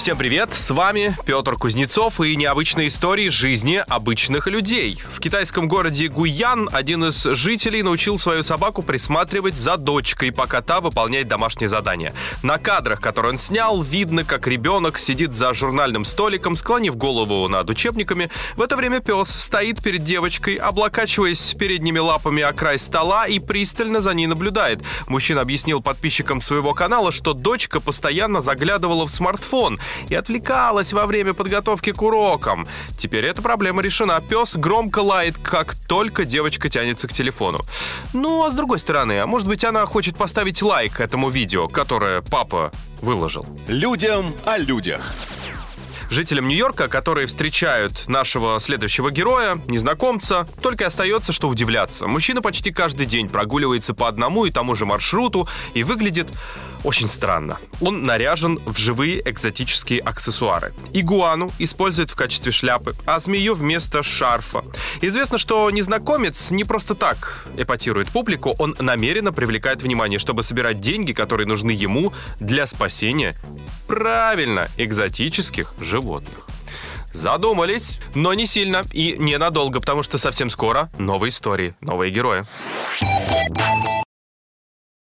Всем привет, с вами Петр Кузнецов и необычные истории жизни обычных людей. В китайском городе Гуян один из жителей научил свою собаку присматривать за дочкой, пока та выполняет домашнее задание. На кадрах, которые он снял, видно, как ребенок сидит за журнальным столиком, склонив голову над учебниками. В это время пес стоит перед девочкой, облокачиваясь передними лапами о край стола и пристально за ней наблюдает. Мужчина объяснил подписчикам своего канала, что дочка постоянно заглядывала в смартфон, и отвлекалась во время подготовки к урокам. Теперь эта проблема решена. Пес громко лает, как только девочка тянется к телефону. Ну, а с другой стороны, а может быть она хочет поставить лайк этому видео, которое папа выложил. Людям о людях. Жителям Нью-Йорка, которые встречают нашего следующего героя, незнакомца, только остается, что удивляться. Мужчина почти каждый день прогуливается по одному и тому же маршруту и выглядит очень странно. Он наряжен в живые экзотические аксессуары. Игуану использует в качестве шляпы, а змею вместо шарфа. Известно, что незнакомец не просто так эпатирует публику, он намеренно привлекает внимание, чтобы собирать деньги, которые нужны ему для спасения, правильно, экзотических животных. Задумались, но не сильно и ненадолго, потому что совсем скоро новые истории, новые герои.